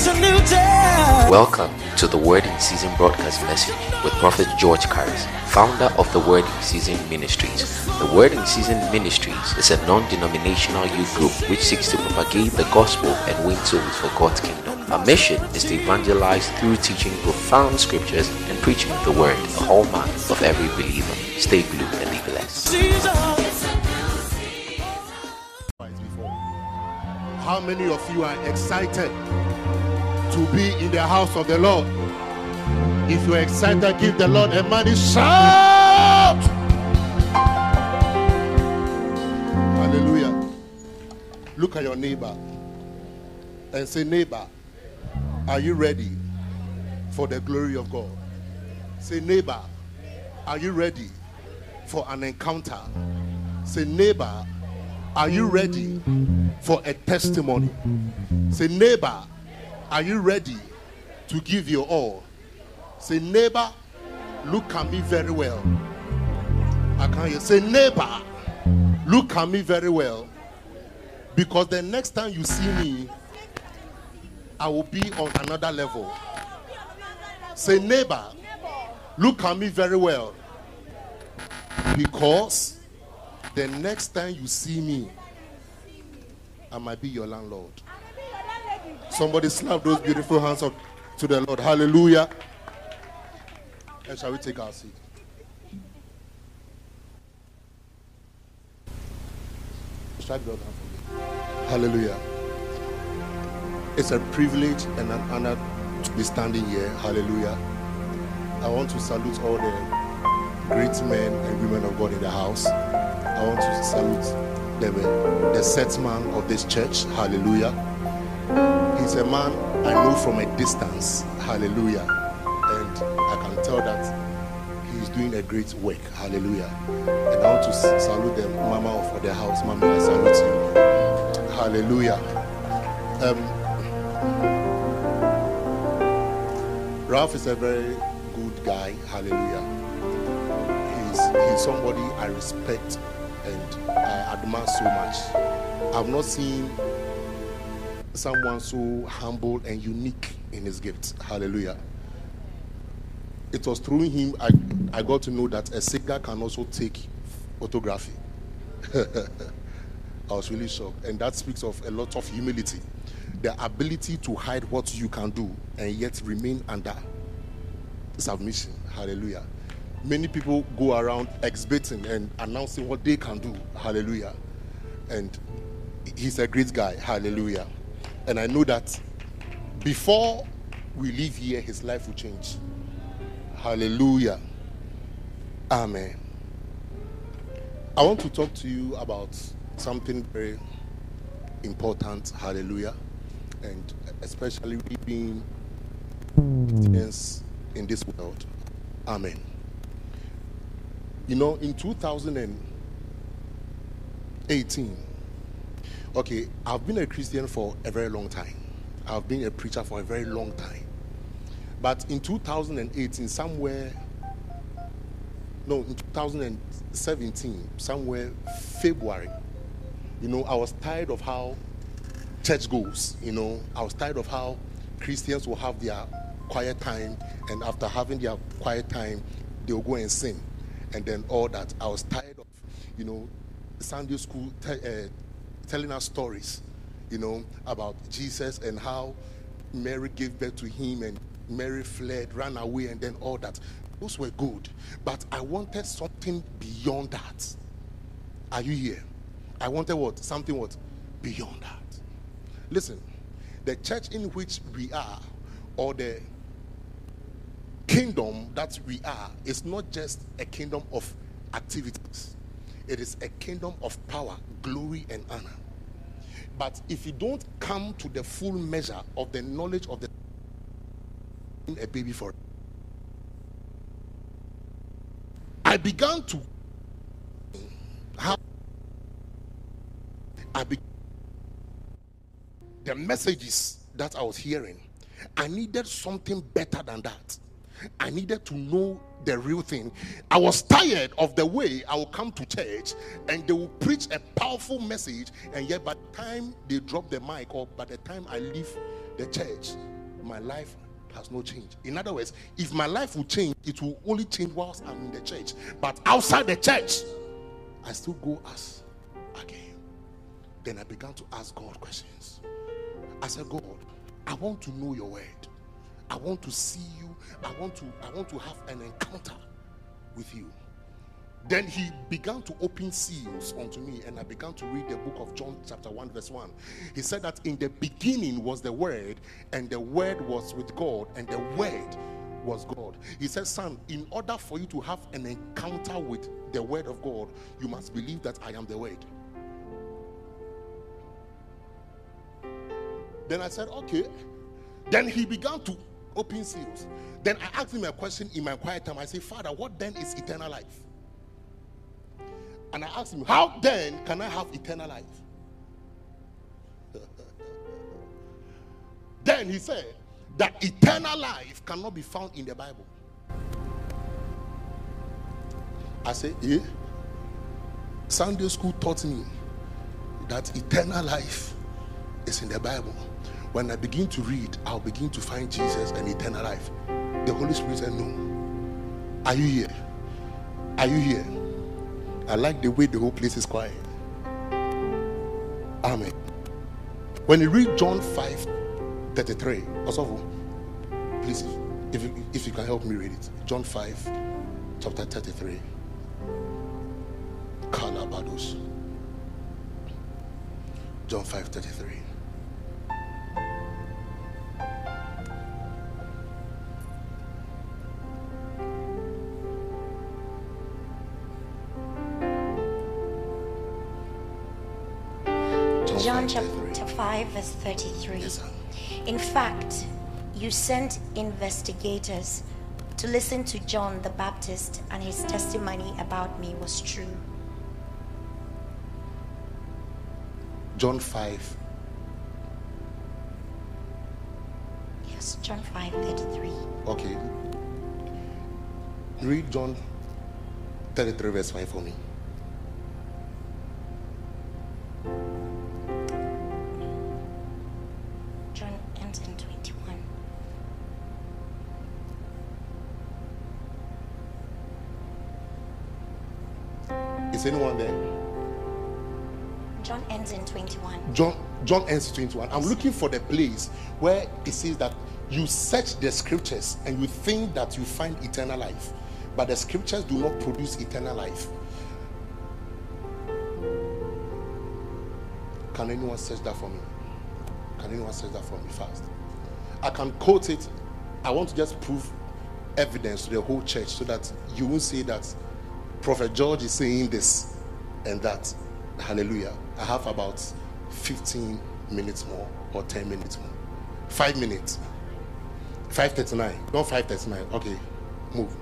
It's a new day. Welcome to the Word in Season broadcast message with Prophet George Karis, founder of the Word in Season Ministries. The Word in Season Ministries is a non denominational youth group which seeks to propagate the gospel and win souls for God's kingdom. Our mission is to evangelize through teaching profound scriptures and preaching the Word, the hallmark of every believer. Stay blue and be blessed. How many of you are excited to be in the house of the Lord? If you're excited, give the Lord a mighty shout. Hallelujah. Look at your neighbor and say, Neighbor, are you ready for the glory of God? Say, Neighbor, are you ready for an encounter? Say, Neighbor, are you ready for a testimony? Say, neighbor, are you ready to give your all? Say, neighbor, look at me very well. I can't hear. You. Say, neighbor, look at me very well. Because the next time you see me, I will be on another level. Say, neighbor, look at me very well. Because the next time you see me, I might be your landlord. Somebody slap those beautiful hands up to the Lord. Hallelujah. And shall we take our seat? Strike other hand for me. Hallelujah. It's a privilege and an honor to be standing here. Hallelujah. I want to salute all the great men and women of God in the house. I want to salute the, eh, the set man of this church. Hallelujah. He's a man I know from a distance. Hallelujah. And I can tell that he's doing a great work. Hallelujah. And I want to salute the mama of the house. Mama, I salute you. Hallelujah. Um, Ralph is a very good guy. Hallelujah he's, he's somebody I respect and I admire so much. I've not seen someone so humble and unique in his gifts. Hallelujah. It was through him I, I got to know that a singer can also take photography. I was really shocked. And that speaks of a lot of humility. The ability to hide what you can do and yet remain under submission. Hallelujah. Many people go around exhibiting and announcing what they can do. Hallelujah. And he's a great guy. Hallelujah. And I know that before we leave here, his life will change. Hallelujah. Amen. I want to talk to you about something very important. Hallelujah. And especially we being Christians in this world. Amen. You know, in 2018, okay, I've been a Christian for a very long time. I've been a preacher for a very long time. But in 2018, somewhere, no, in 2017, somewhere February, you know, I was tired of how church goes. You know, I was tired of how Christians will have their quiet time, and after having their quiet time, they'll go and sing, and then all that. I was tired of, you know, Sunday school uh, telling us stories, you know, about Jesus and how Mary gave birth to him, and Mary fled, ran away, and then all that. Those were good, but I wanted something beyond that. Are you here? I wanted what? Something what? Beyond that. Listen, the church in which we are, or the kingdom that we are, is not just a kingdom of activities, it is a kingdom of power, glory, and honor. But if you don't come to the full measure of the knowledge of the a baby for I began to I the messages that I was hearing, I needed something better than that. I needed to know the real thing. I was tired of the way I would come to church and they would preach a powerful message, and yet by the time they drop the mic or by the time I leave the church, my life has no change. In other words, if my life will change, it will only change whilst I'm in the church. But outside the church, I still go as again. Then I began to ask God questions. I said, God, I want to know your word. I want to see you. I want to I want to have an encounter with you. Then he began to open seals unto me, and I began to read the book of John, chapter 1, verse 1. He said that in the beginning was the Word, and the Word was with God, and the Word was God. He said, Son, in order for you to have an encounter with the Word of God, you must believe that I am the Word. Then I said, Okay. Then he began to open seals. Then I asked him a question in my quiet time. I said, Father, what then is eternal life? And I asked him, How then can I have eternal life? then he said that eternal life cannot be found in the Bible. I said, Eh? Sunday school taught me that eternal life is in the Bible. When I begin to read, I'll begin to find Jesus and eternal life. The Holy Spirit said, No. Are you here? Are you here? I like the way the whole place is quiet. Amen. When you read John 5 33, also, please, if you, if you can help me read it. John 5, chapter 33. Kalabados. John 5 33. 5, verse 33. Yes. In fact, you sent investigators to listen to John the Baptist, and his testimony about me was true. John 5. Yes, John 5, 33. Okay. Read John 33, verse 5 for me. Is anyone there? John ends in 21. John John ends 21. I'm looking for the place where it says that you search the scriptures and you think that you find eternal life, but the scriptures do not produce eternal life. Can anyone search that for me? Can anyone search that for me fast? I can quote it. I want to just prove evidence to the whole church so that you won't say that Prophet George is saying this and that. Hallelujah. I have about 15 minutes more or 10 minutes more. Five minutes. 539. Not 539. Okay. Move.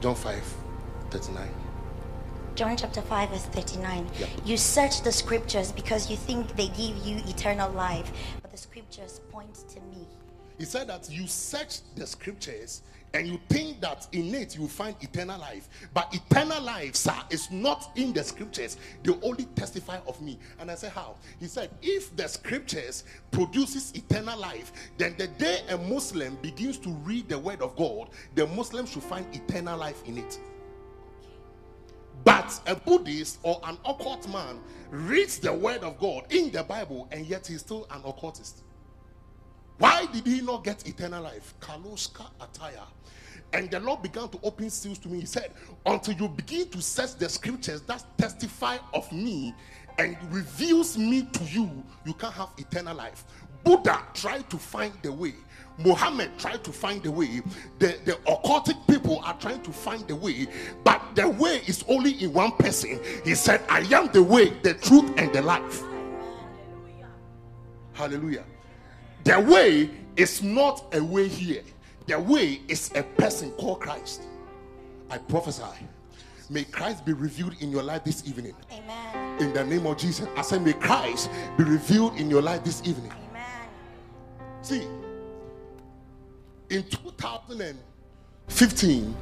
John 539. John chapter 5, verse 39. Yep. You search the scriptures because you think they give you eternal life, but the scriptures point to me. He said that you search the scriptures and you think that in it you find eternal life. But eternal life, sir, is not in the scriptures. They only testify of me. And I said, How? He said, If the scriptures produces eternal life, then the day a Muslim begins to read the word of God, the Muslim should find eternal life in it. But a Buddhist or an occult man reads the word of God in the Bible and yet he's still an occultist. Why did he not get eternal life? Kaloska Ataya. And the Lord began to open seals to me. He said, Until you begin to search the scriptures that testify of me and reveals me to you, you can't have eternal life. Buddha tried to find the way. Muhammad tried to find the way. The, the occultic people are trying to find the way, but the way is only in one person. He said, I am the way, the truth, and the life. Hallelujah. The way is not a way here. The way is a person called Christ. I prophesy. May Christ be revealed in your life this evening. Amen. In the name of Jesus. I say, may Christ be revealed in your life this evening. Amen. See, in 2015,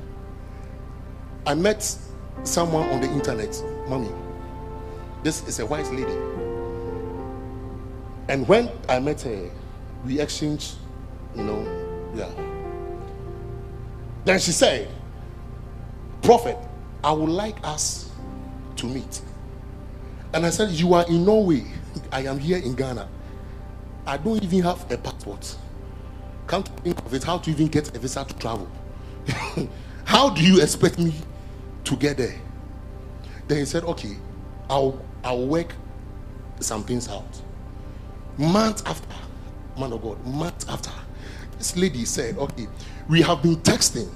I met someone on the internet, mommy. This is a wise lady. And when I met her, we exchanged, you know, yeah. Then she said, Prophet, I would like us to meet. And I said, You are in Norway. I am here in Ghana. I don't even have a passport. Can't think of it how to even get a visa to travel. how do you expect me to get there? Then he said, Okay, I'll I'll work some things out. Months after, man of God, months after, this lady said, Okay, we have been texting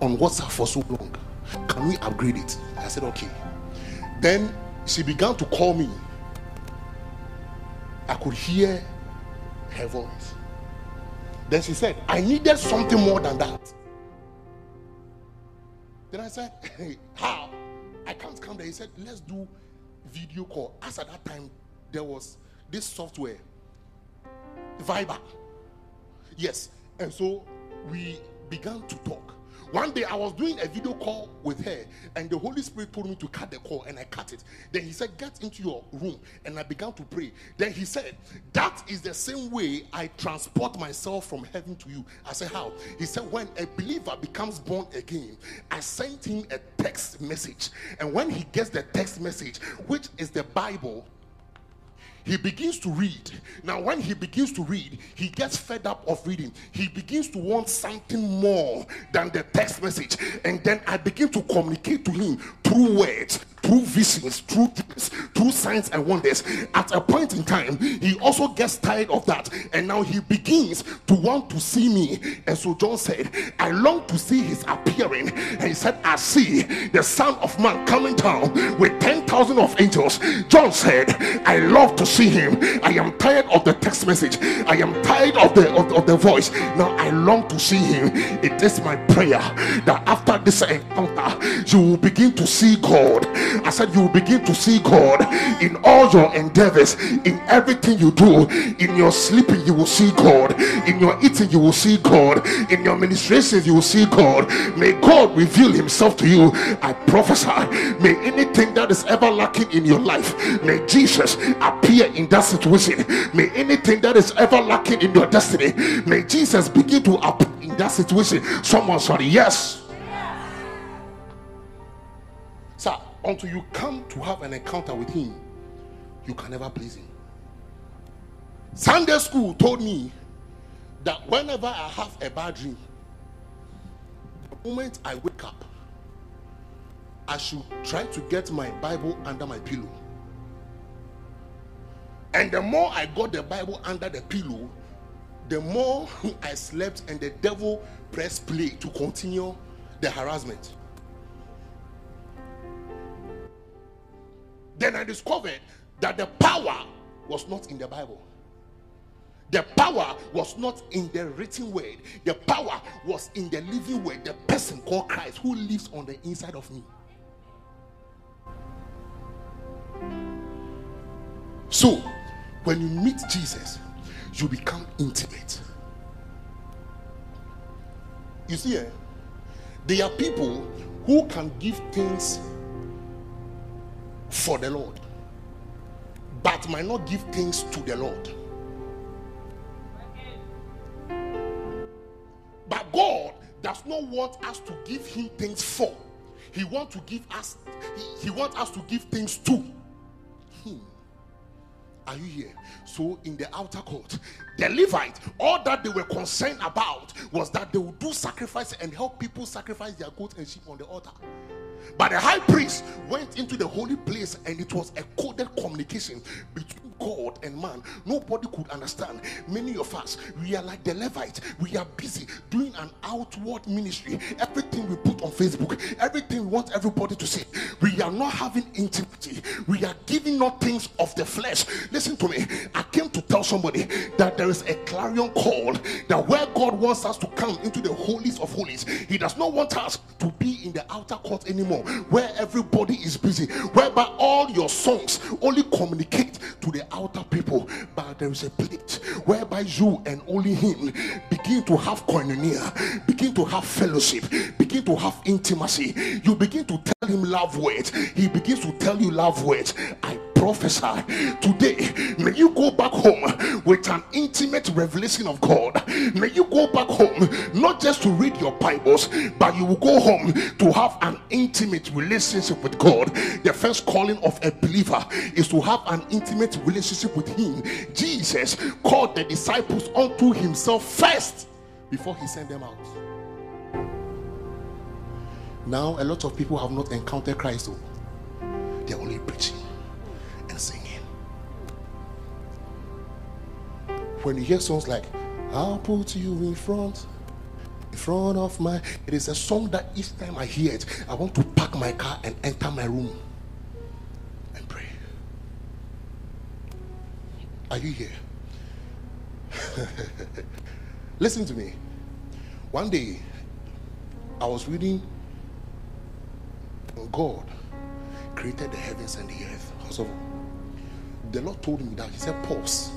on WhatsApp for so long. Can we upgrade it? I said, Okay. Then she began to call me. I could hear her voice. Then she said, I needed something more than that. Then I said, hey, How? I can't come there. He said, Let's do video call. As at that time, there was this software, Viber. Yes. And so we began to talk. One day I was doing a video call with her, and the Holy Spirit told me to cut the call, and I cut it. Then he said, Get into your room, and I began to pray. Then he said, That is the same way I transport myself from heaven to you. I said, How? He said, When a believer becomes born again, I sent him a text message, and when he gets the text message, which is the Bible, he begins to read. Now, when he begins to read, he gets fed up of reading. He begins to want something more than the text message. And then I begin to communicate to him through words, through visions, through things, through signs and wonders. At a point in time, he also gets tired of that. And now he begins to want to see me. And so John said, I long to see his appearing. And he said, I see the Son of Man coming down with 10,000 of angels. John said, I love to see him. I am tired of the text message. I am tired of the of, of the voice. Now I long to see him. It is my prayer that after this encounter, you will begin to see God. I said you will begin to see God in all your endeavors, in everything you do. In your sleeping, you will see God. In your eating, you will see God. In your ministrations, you will see God. May God reveal Himself to you. I prophesy. May anything that is ever lacking in your life, may Jesus appear in that situation. May anything that is ever lacking in your destiny, may Jesus begin to up in that situation. Someone sorry, yes. Sir, until you come to have an encounter with him, you can never please him. Sunday school told me that whenever I have a bad dream, the moment I wake up, I should try to get my Bible under my pillow. And the more I got the Bible under the pillow, the more I slept, and the devil pressed play to continue the harassment. Then I discovered that the power was not in the Bible. The power was not in the written word. The power was in the living word, the person called Christ who lives on the inside of me. So, when you meet Jesus, you become intimate. You see, eh, there are people who can give things for the Lord, but might not give things to the Lord. But God does not want us to give Him things for. He wants to give us. He, he wants us to give things to Him. Are you here? So, in the outer court, the Levite, all that they were concerned about was that they would do sacrifice and help people sacrifice their goats and sheep on the altar. But the high priest went into the holy place and it was a coded communication between God and man. Nobody could understand. Many of us, we are like the Levites. We are busy doing an outward ministry. Everything we put on Facebook, everything we want everybody to see. We are not having intimacy. We are giving not things of the flesh. Listen to me. I came to tell somebody that there is a clarion call that where God wants us to come into the holies of holies, He does not want us to be in the outer court anymore where everybody is busy, whereby all your songs only communicate to the outer people. But there is a place whereby you and only Him begin to have koinonia, begin to have fellowship, begin to have intimacy. You begin to tell Him love words, He begins to tell you love words. I prophesy today may you go back home with an intimate revelation of God. May you go back home not just to read your Bibles, but you will go home to have an intimate relationship with God. The first calling of a believer is to have an intimate relationship with Him. Jesus called the disciples unto Himself first before He sent them out. Now, a lot of people have not encountered Christ, though. When you hear songs like, I'll put you in front, in front of my. It is a song that each time I hear it, I want to park my car and enter my room and pray. Are you here? Listen to me. One day, I was reading God created the heavens and the earth. The Lord told me that He said, pause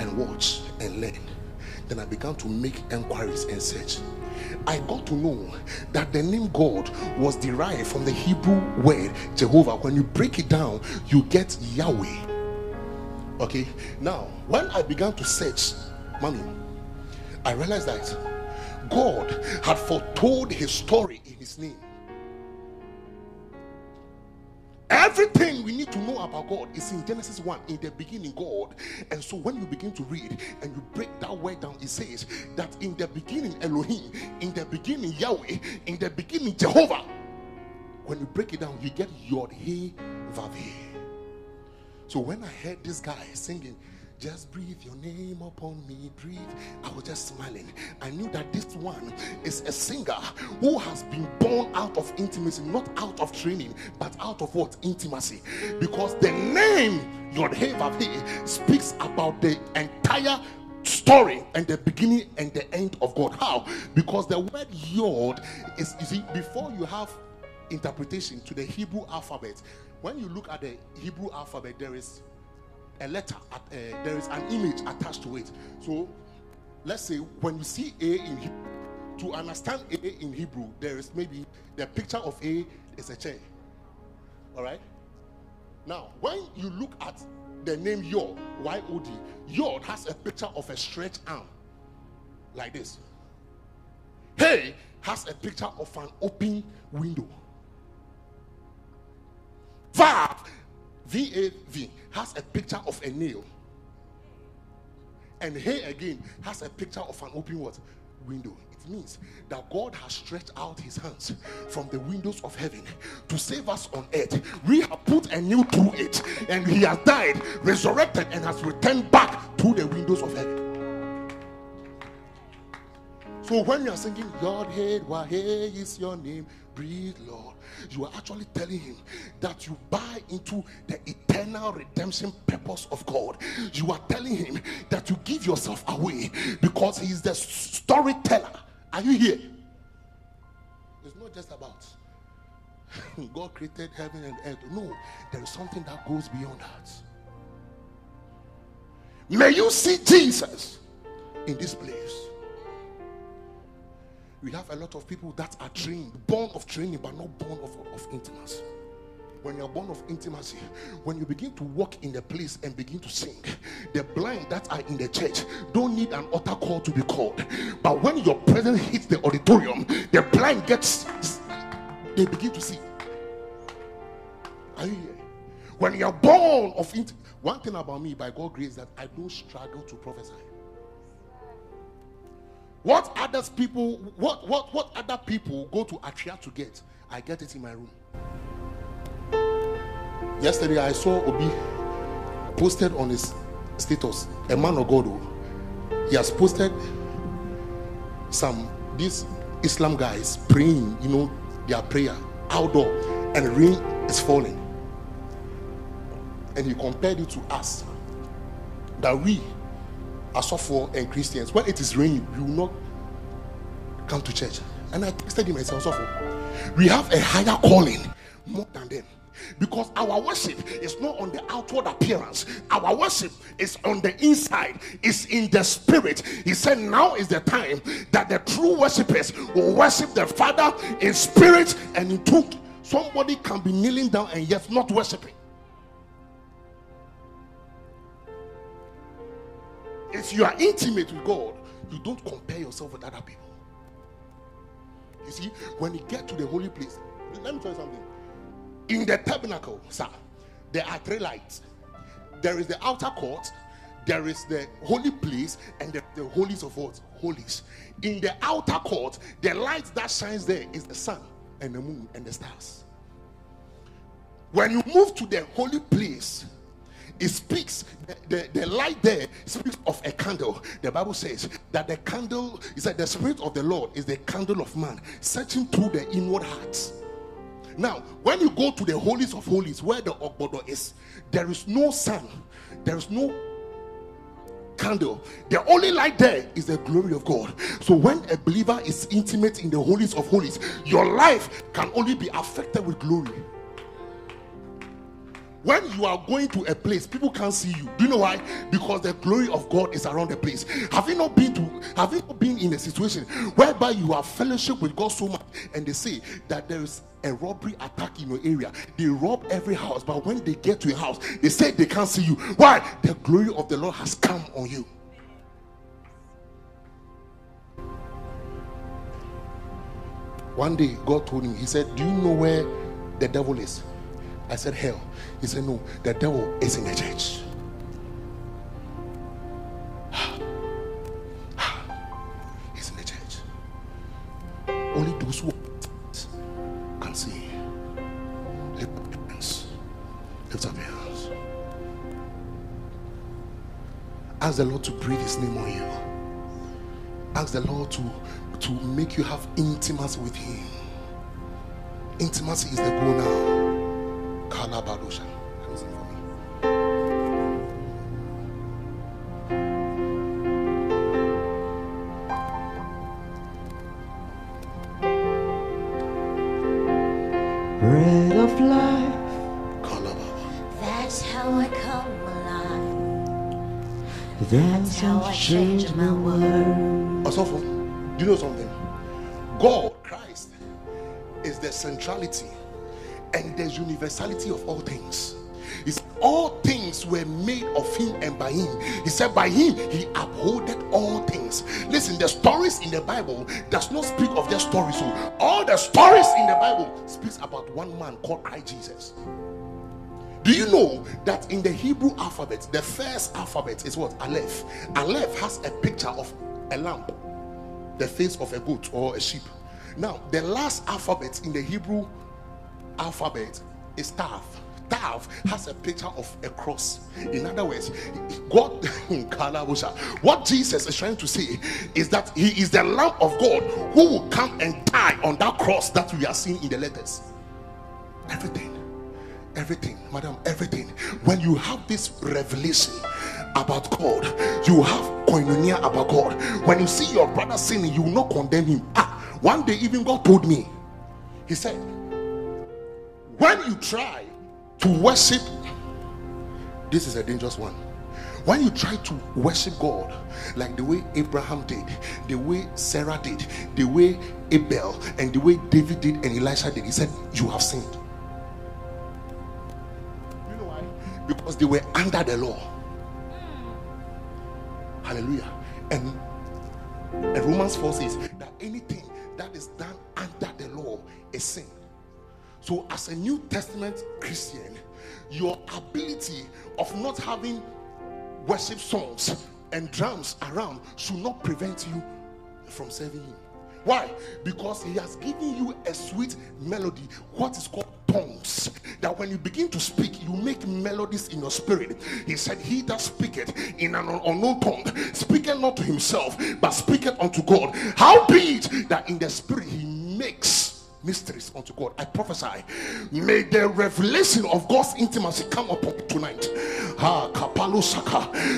and watch and learn. Then I began to make inquiries and search. I got to know that the name God was derived from the Hebrew word Jehovah. When you break it down, you get Yahweh. Okay, now when I began to search, mommy, I realized that God had foretold his story in his name. Everything we need to know about God is in Genesis 1. In the beginning, God. And so when you begin to read and you break that word down, it says that in the beginning, Elohim, in the beginning, Yahweh, in the beginning, Jehovah. When you break it down, you get Yod He Vavi. So when I heard this guy singing, just breathe your name upon me, breathe. I was just smiling. I knew that this one is a singer who has been born out of intimacy, not out of training, but out of what? Intimacy. Because the name Yod He speaks about the entire story and the beginning and the end of God. How? Because the word Yod is, you see, before you have interpretation to the Hebrew alphabet, when you look at the Hebrew alphabet, there is a letter, uh, there is an image attached to it. So let's say when you see A in Hebrew, to understand A in Hebrew, there is maybe the picture of A is a chair. All right. Now, when you look at the name Yod, Y O D, Yod has a picture of a stretched arm like this. Hey has a picture of an open window. Vav V-A-V has a picture of a nail. And here again has a picture of an open what? Window. It means that God has stretched out his hands from the windows of heaven to save us on earth. We have put a new through it, and he has died, resurrected, and has returned back So when you are singing, God head, why is your name? Breathe, Lord you are actually telling him that you buy into the eternal redemption purpose of God. You are telling him that you give yourself away because he is the storyteller. Are you here? It's not just about God created heaven and earth. No, there is something that goes beyond that. May you see Jesus in this place we have a lot of people that are trained, born of training, but not born of, of intimacy. When you're born of intimacy, when you begin to walk in the place and begin to sing, the blind that are in the church don't need an altar call to be called. But when your presence hits the auditorium, the blind gets they begin to see. Are you here? When you're born of it, one thing about me, by God's grace, that I don't struggle to prophesy. What others people, what what what other people go to Atria to get, I get it in my room. Yesterday I saw Obi posted on his status, a man of God. Oh. He has posted some these Islam guys praying, you know, their prayer outdoor, and rain is falling. And he compared it to us that we Asofo and Christians, when it is raining, you will not come to church. And I texted him and said, Asofo, we have a higher calling more than them. Because our worship is not on the outward appearance, our worship is on the inside, it's in the spirit. He said, Now is the time that the true worshippers will worship the Father in spirit and in truth. Somebody can be kneeling down and yet not worshiping. If you are intimate with God, you don't compare yourself with other people. You see, when you get to the holy place, let me tell you something. In the tabernacle, sir, there are three lights. There is the outer court, there is the holy place, and the, the holies of what? Holies. In the outer court, the light that shines there is the sun and the moon and the stars. When you move to the holy place, it speaks the, the, the, light there speaks of a candle. The bible says that the candle is that the spirit of the lord is the candle of man searching through the inward hearts. Now when you go to the holies of holies where the ogbodo is there is no sun there is no candle. The only light there is the glory of god. So when a believer is intimate in the holies of holies your life can only be affected with glory when you are going to a place people can't see you. Do you know why? Because the glory of god is around the place. Have you not been to have you not been in a situation whereby you have fellowship with god so much and they say that there is a robbery attack in your area? They rob every house but when they get to a house they say they can't see you. Why? The glory of the lord has come on you. One day god told him he said do you know where the devil is? I said, Hell. He said, No, the devil is in the church. He's in the church. Only those who can see. Lift up your hands. Lift up your hands. Ask the Lord to breathe his name on you. Ask the Lord to, to make you have intimacy with him. Intimacy is the goal now. Kalabadosha. Come sing for me. Bread of life, Kalababa. That's how I come alive. that's how how I change change my my world. Asofo, do you know something? God, Christ, is the centrality and the universality of all things. Is all things were made of him and by him. He said, by him he upholded all things. Listen, the stories in the Bible does not speak of just stories. So all the stories in the Bible speaks about one man called Christ Jesus. Do you know that in the Hebrew alphabet, the first alphabet is what? Aleph. Aleph has a picture of a lamb, the face of a goat or a sheep. Now, the last alphabet in the Hebrew alphabet is Tav. Tav has a picture of a cross. In other words, God, what Jesus is trying to say is that He is the Lamb of God who will come and die on that cross that we are seeing in the letters. Everything everything, madam, everything. When you have this revelation about God, you have koinonia about God. When you see your brother sinning, you will not condemn him. Ah, one day, even God told me, He said, When you try to worship, this is a dangerous one. When you try to worship God like the way Abraham did, the way Sarah did, the way Abel, and the way David did, and Elisha did, he said, You have sinned. You know why? Because they were under the law. Hallelujah. And, and Romans 4 says that anything that is done under the law is sin. So, as a New Testament Christian, your ability of not having worship songs and drums around should not prevent you from serving Him. Why? Because He has given you a sweet melody, what is called tongues. That when you begin to speak, you make melodies in your spirit. He said, He that speaketh in an unknown tongue, speaketh not to himself, but speaketh unto God. How be it that in the spirit He makes mysteries unto God. I prophesy, may the revelation of God's intimacy come upon tonight.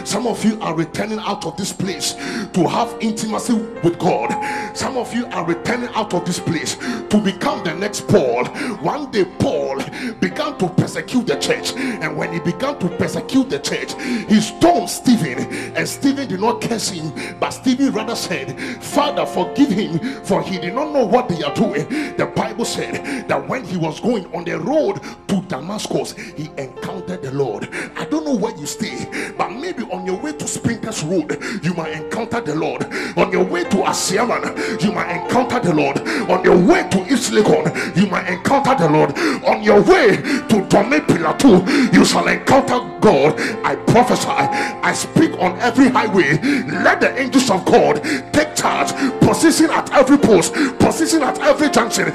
Some of you are returning out of this place to have intimacy with God. Some of you are returning out of this place to become the next Paul. One day, Paul began to persecute the church, and when he began to persecute the church, he stoned Stephen, and Stephen did not curse him, but Stephen rather said, Father, forgive him, for he did not know what they are doing. The Bible said that when he was going on the road to Damascus, he encountered the Lord. I don't know where you stay, but maybe on your way to Spintex Road, you might encounter the Lord. On your way to Ashaiman, you might encounter the Lord. On your way to East Legon, you might encounter the Lord. On your way to Tome Pilatu, you shall encounter God. I prophesy, I speak on every highway. Let the angels of God take position at every post, position at every junction.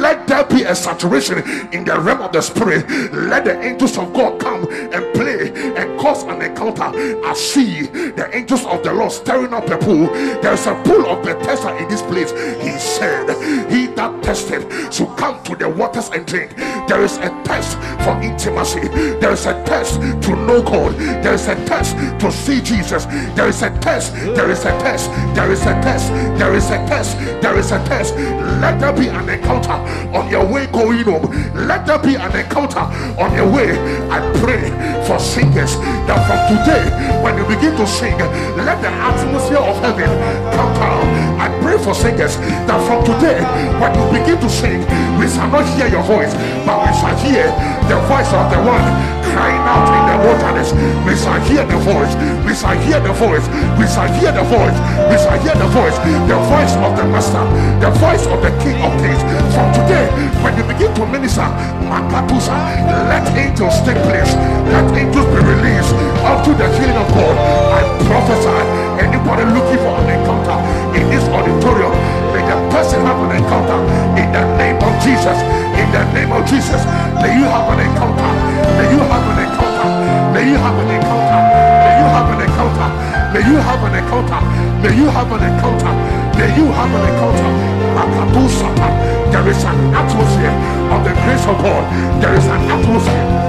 Let there be a saturation in the realm of the spirit. Let the angels of God come and play and cause an encounter. I see the angels of the Lord stirring up a pool. There's a pool of Bethesda in this place. He said, He that tested should come the waters and drink. There is a test for intimacy, there is a test to know God, there is a test to see Jesus, there is a test, there is a test, there is a test, there is a test, there is a test. Let there be an encounter on your way going home. Let there be an encounter on your way. I pray for singers that from today, when you begin to sing, let the atmosphere of heaven come down. I pray for singers that from today, when you begin to sing, we not hear your voice, but we shall hear the voice of the one crying out in the wilderness. We shall hear the voice. We shall hear the voice. We shall hear the voice. We shall hear the voice. The voice of the Master. The voice of the King of Kings. From today, when you begin to minister, let angels take place. Let angels be released unto the healing of God. I prophesy. Jesus. In the name of Jesus, may you have an encounter. May you have an encounter. May you have an encounter. May you have an encounter. May you have an encounter. May you have an encounter. May you have an encounter. There is an atmosphere of the grace of God. There is an atmosphere.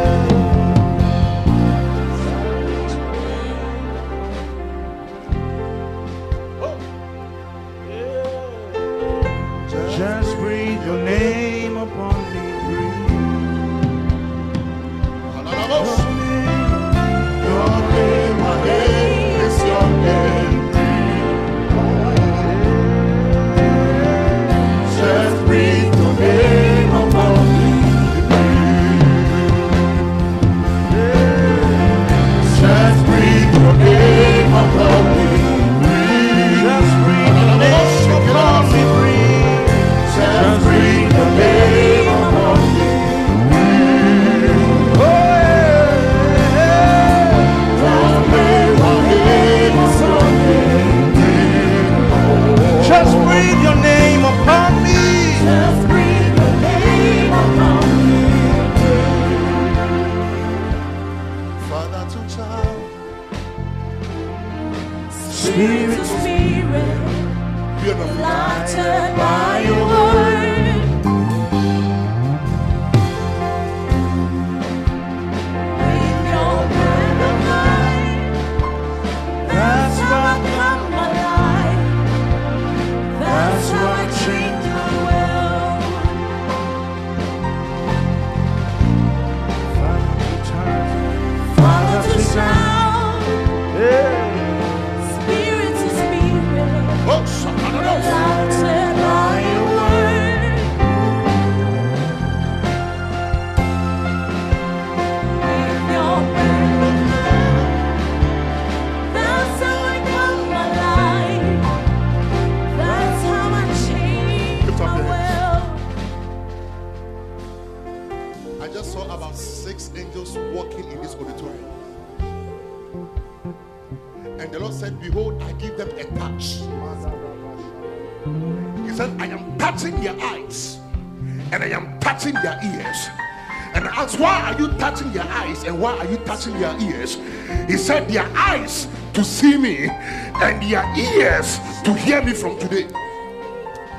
Their ears to hear me from today.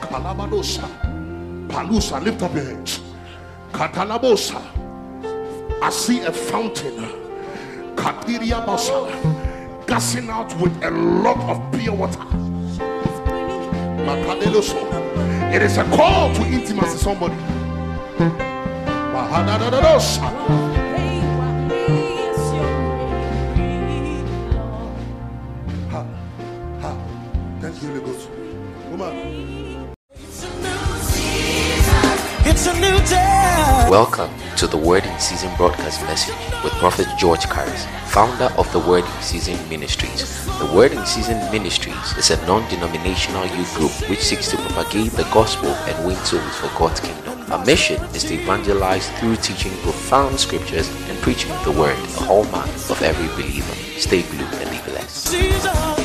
Kalabadosa. Palusa, lift up your hands. Katalabosa. I see a fountain. Katiria Basa. Gushing out with a lot of pure water. It is a call to intimacy, somebody. Welcome to the Word in Season broadcast message with Prophet George Karis, founder of the Word in Season Ministries. The Word in Season Ministries is a non denominational youth group which seeks to propagate the gospel and win souls for God's kingdom. Our mission is to evangelize through teaching profound scriptures and preaching the Word, the hallmark of every believer. Stay blue and be blessed.